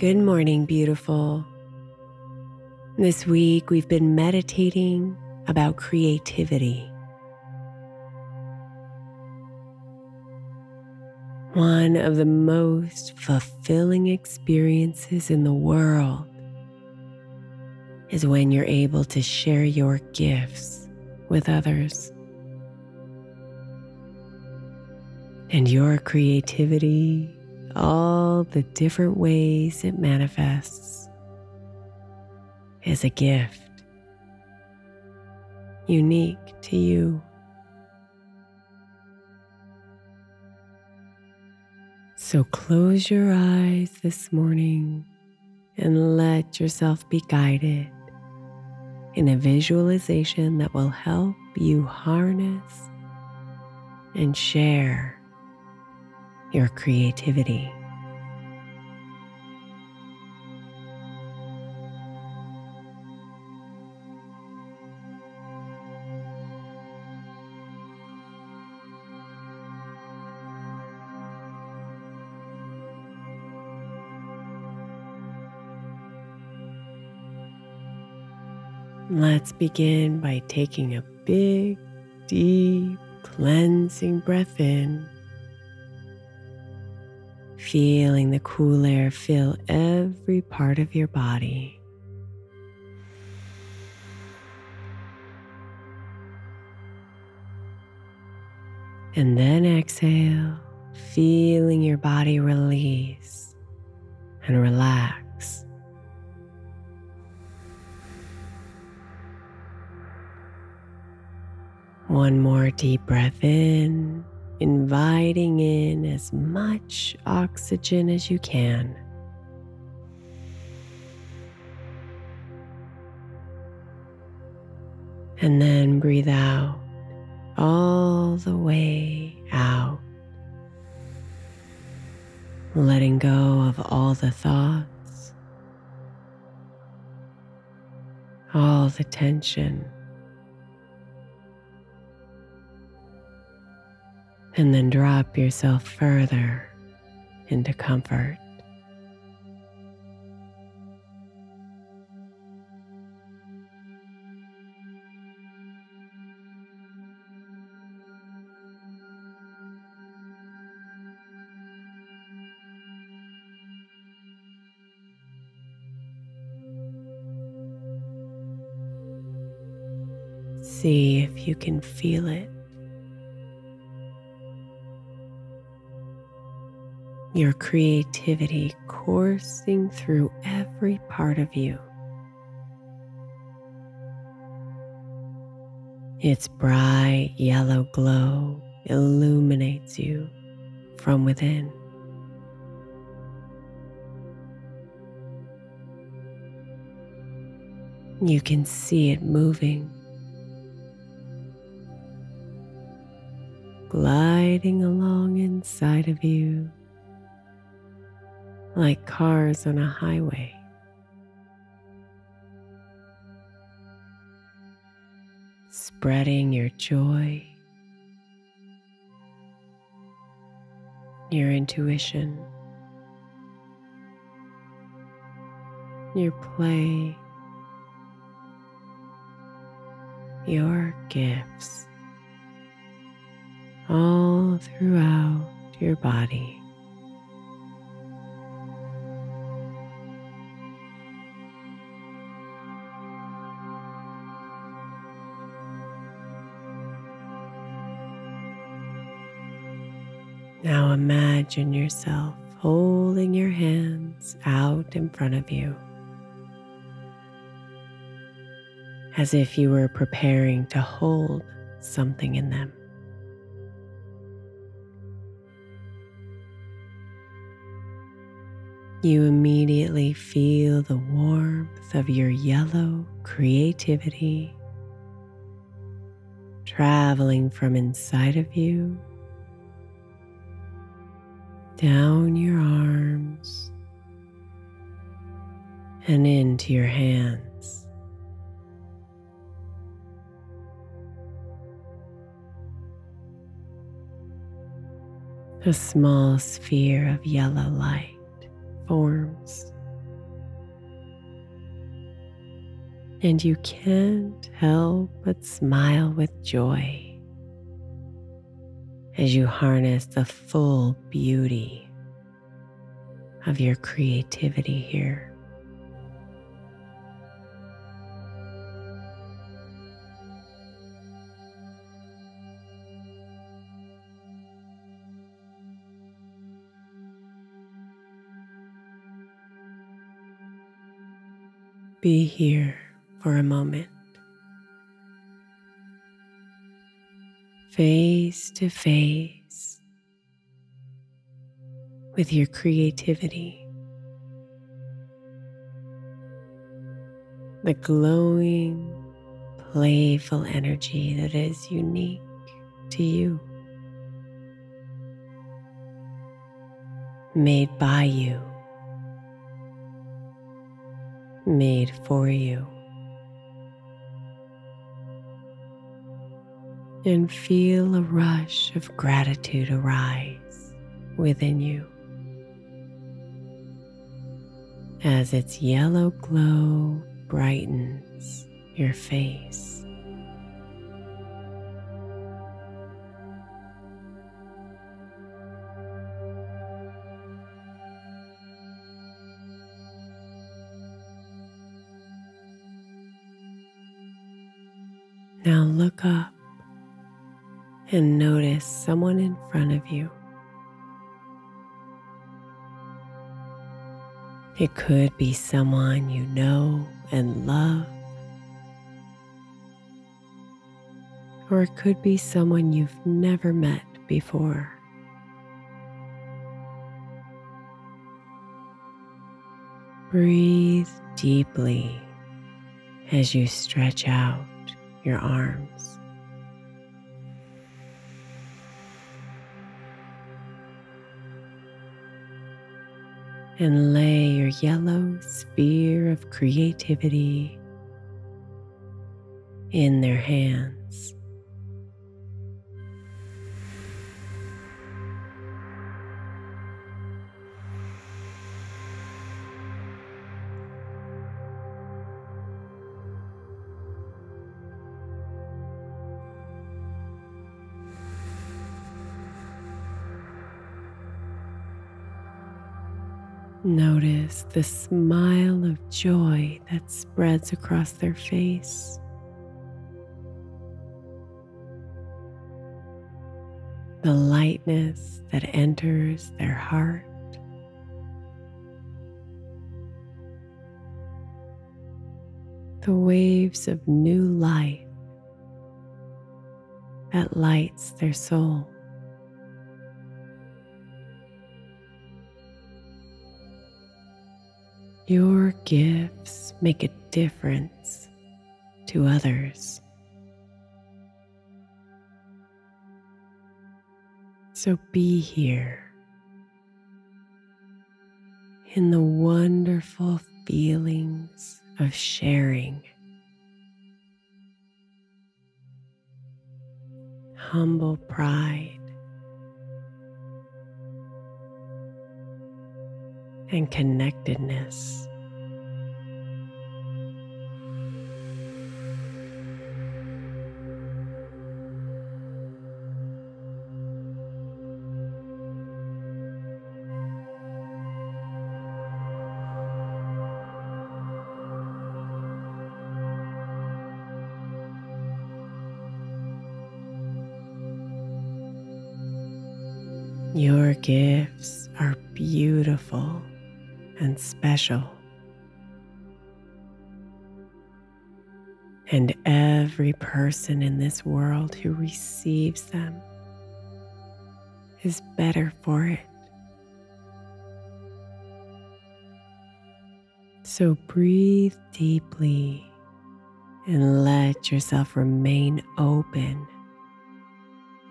Good morning, beautiful. This week we've been meditating about creativity. One of the most fulfilling experiences in the world is when you're able to share your gifts with others. And your creativity all the different ways it manifests is a gift unique to you. So close your eyes this morning and let yourself be guided in a visualization that will help you harness and share your creativity. Let's begin by taking a big, deep, cleansing breath in feeling the cool air fill every part of your body. And then exhale, feeling your body release and relax. One more deep breath in inviting in as much oxygen as you can. And then breathe out all the way out, letting go of all the thoughts, all the tension. And then drop yourself further into comfort. See if you can feel it your creativity coursing through every part of you. Its bright yellow glow illuminates you from within. You can see it moving gliding along inside of you like cars on a highway. Spreading your joy, your intuition, your play, your gifts all throughout your body. Imagine yourself holding your hands out in front of you as if you were preparing to hold something in them. You immediately feel the warmth of your yellow creativity traveling from inside of you down your arms and into your hands. A small sphere of yellow light forms, and you can't help but smile with joy as you harness the full beauty of your creativity here. Be here for a moment. Face to face with your creativity. The glowing, playful energy that is unique to you, made by you, made for you. And feel a rush of gratitude arise within you as its yellow glow brightens your face. Now look up and notice someone in front of you. It could be someone you know and love, or it could be someone you've never met before. Breathe deeply as you stretch out your arms. And lay your yellow sphere of creativity in their hands. Notice the smile of joy that spreads across their face. The lightness that enters their heart. The waves of new life that lights their soul. Your gifts make a difference to others. So be here in the wonderful feelings of sharing. Humble pride and connectedness. Your gifts are beautiful and special. And every person in this world who receives them is better for it. So breathe deeply and let yourself remain open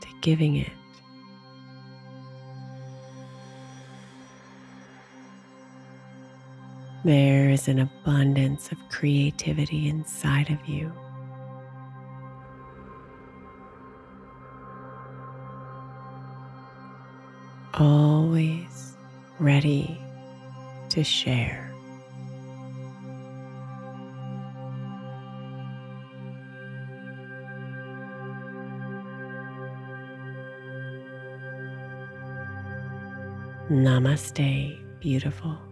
to giving it. There is an abundance of creativity inside of you. Always ready to share. Namaste, beautiful.